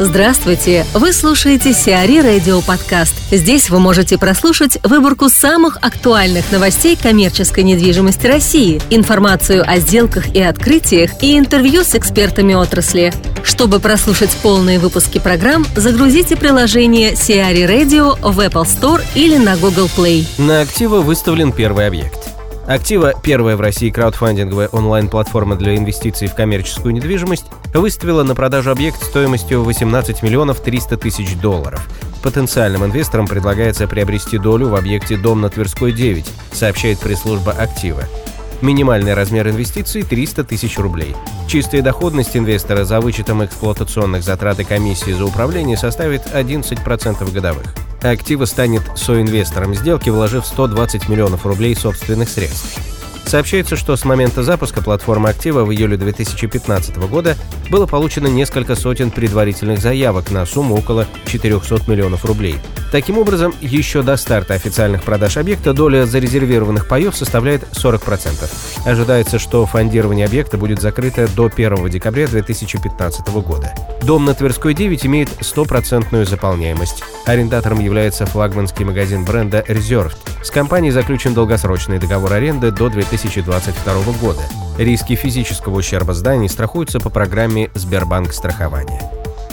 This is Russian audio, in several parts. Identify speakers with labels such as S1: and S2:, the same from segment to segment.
S1: Здравствуйте! Вы слушаете Сиари Радио Подкаст. Здесь вы можете прослушать выборку самых актуальных новостей коммерческой недвижимости России, информацию о сделках и открытиях и интервью с экспертами отрасли. Чтобы прослушать полные выпуски программ, загрузите приложение Сиари Radio в Apple Store или на Google Play.
S2: На актива выставлен первый объект. Актива, первая в России краудфандинговая онлайн-платформа для инвестиций в коммерческую недвижимость, выставила на продажу объект стоимостью 18 миллионов 300 тысяч долларов. Потенциальным инвесторам предлагается приобрести долю в объекте «Дом на Тверской 9», сообщает пресс-служба «Актива». Минимальный размер инвестиций – 300 тысяч рублей. Чистая доходность инвестора за вычетом эксплуатационных затрат и комиссии за управление составит 11% годовых. Актива станет соинвестором сделки, вложив 120 миллионов рублей собственных средств. Сообщается, что с момента запуска платформы актива в июле 2015 года было получено несколько сотен предварительных заявок на сумму около 400 миллионов рублей. Таким образом, еще до старта официальных продаж объекта доля зарезервированных паев составляет 40%. Ожидается, что фондирование объекта будет закрыто до 1 декабря 2015 года. Дом на Тверской 9 имеет стопроцентную заполняемость. Арендатором является флагманский магазин бренда Reserved. С компанией заключен долгосрочный договор аренды до 2022 года. Риски физического ущерба зданий страхуются по программе Сбербанк страхования.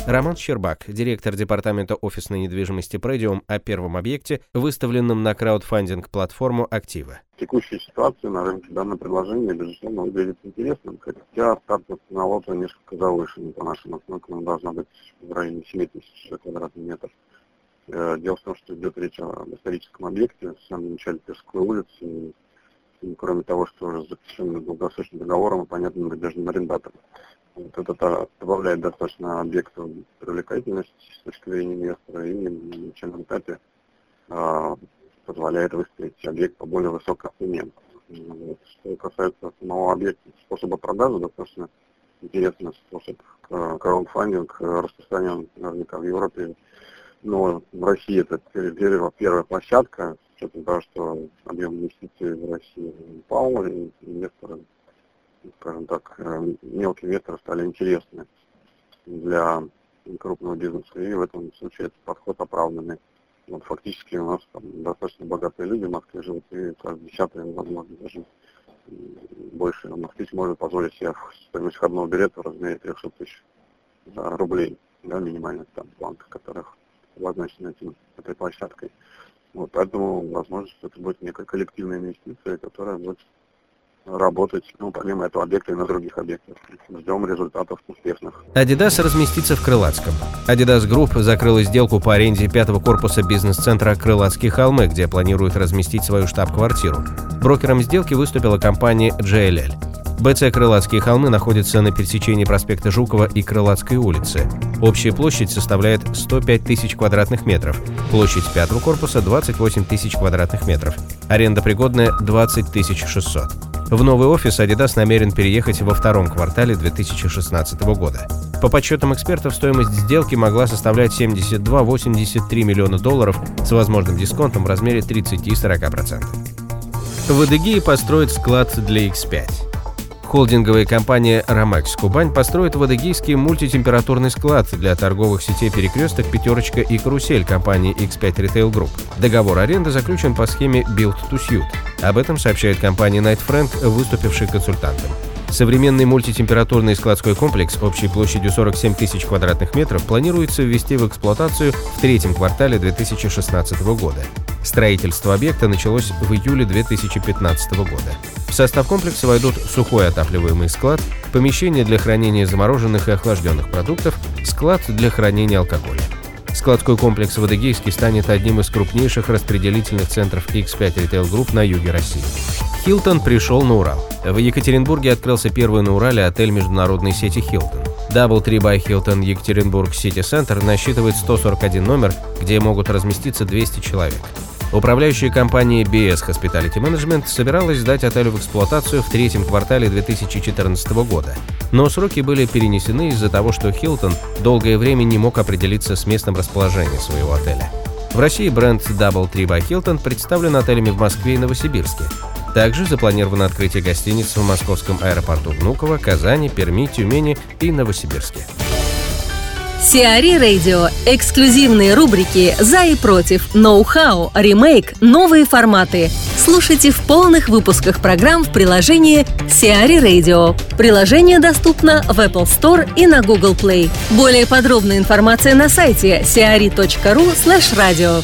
S2: Роман Щербак, директор департамента офисной недвижимости Predium о первом объекте, выставленном на краудфандинг-платформу «Актива».
S3: Текущая ситуация на рынке данное предложение, безусловно, выглядит интересным, хотя стартовая цена лота несколько завышена. По нашим оценкам должна быть в районе 7 тысяч квадратных метров. Э, дело в том, что идет речь об историческом объекте в самом начале Тверской улицы, и, кроме того, что уже заключен долгосрочным договором и понятным надежным арендатором. Вот это добавляет достаточно объекту привлекательность с точки зрения инвестора и на начальном этапе а, позволяет выставить объект по более высокой цене. Вот. Что касается самого объекта, способа продажи, достаточно интересный способ краудфандинг, распространен наверняка в Европе, но в России это первая, первая площадка, с учетом того, что объем инвестиций в России упал, и инвесторы скажем так, э, мелкие инвесторы стали интересны для крупного бизнеса, и в этом случае этот подход оправданный. Вот фактически у нас там достаточно богатые люди в Москве живут, и каждый десятый, возможно, даже больше москвич может позволить себе стоимость входного билета в размере 300 тысяч рублей, да, минимальных там банк, которых обозначены этим, этой площадкой. Вот, поэтому, возможно, что это будет некая коллективная инвестиция, которая будет работать, ну, помимо этого объекта и на других объектах. Ждем результатов успешных.
S2: Adidas разместится в Крылатском. Adidas Group закрыла сделку по аренде пятого корпуса бизнес-центра «Крылатские холмы», где планирует разместить свою штаб-квартиру. Брокером сделки выступила компания JLL. БЦ «Крылатские холмы» находится на пересечении проспекта Жукова и Крылатской улицы. Общая площадь составляет 105 тысяч квадратных метров. Площадь пятого корпуса – 28 тысяч квадратных метров. Аренда пригодная – 20 600. В новый офис Adidas намерен переехать во втором квартале 2016 года. По подсчетам экспертов, стоимость сделки могла составлять 72-83 миллиона долларов с возможным дисконтом в размере 30-40%. В Адыгее построят склад для X5. Холдинговая компания «Ромакс Кубань» построит в Адыгейске мультитемпературный склад для торговых сетей «Перекресток», «Пятерочка» и «Карусель» компании X5 Retail Group. Договор аренды заключен по схеме «Build to Suit». Об этом сообщает компания Night Friend, выступившая консультантом. Современный мультитемпературный складской комплекс общей площадью 47 тысяч квадратных метров планируется ввести в эксплуатацию в третьем квартале 2016 года. Строительство объекта началось в июле 2015 года. В состав комплекса войдут сухой отапливаемый склад, помещение для хранения замороженных и охлажденных продуктов, склад для хранения алкоголя. Складской комплекс в Адыгейске станет одним из крупнейших распределительных центров X5 Retail Group на юге России. Хилтон пришел на Урал. В Екатеринбурге открылся первый на Урале отель международной сети Хилтон. Double Tree by Hilton Екатеринбург Сити Центр насчитывает 141 номер, где могут разместиться 200 человек. Управляющая компания BS Hospitality Management собиралась сдать отель в эксплуатацию в третьем квартале 2014 года, но сроки были перенесены из-за того, что Hilton долгое время не мог определиться с местом расположения своего отеля. В России бренд Double Tree by Hilton представлен отелями в Москве и Новосибирске. Также запланировано открытие гостиниц в московском аэропорту Внуково, Казани, Перми, Тюмени и Новосибирске.
S1: Сиари Радио. Эксклюзивные рубрики «За и против», «Ноу-хау», «Ремейк», «Новые форматы». Слушайте в полных выпусках программ в приложении Сиари Radio. Приложение доступно в Apple Store и на Google Play. Более подробная информация на сайте siari.ru slash radio.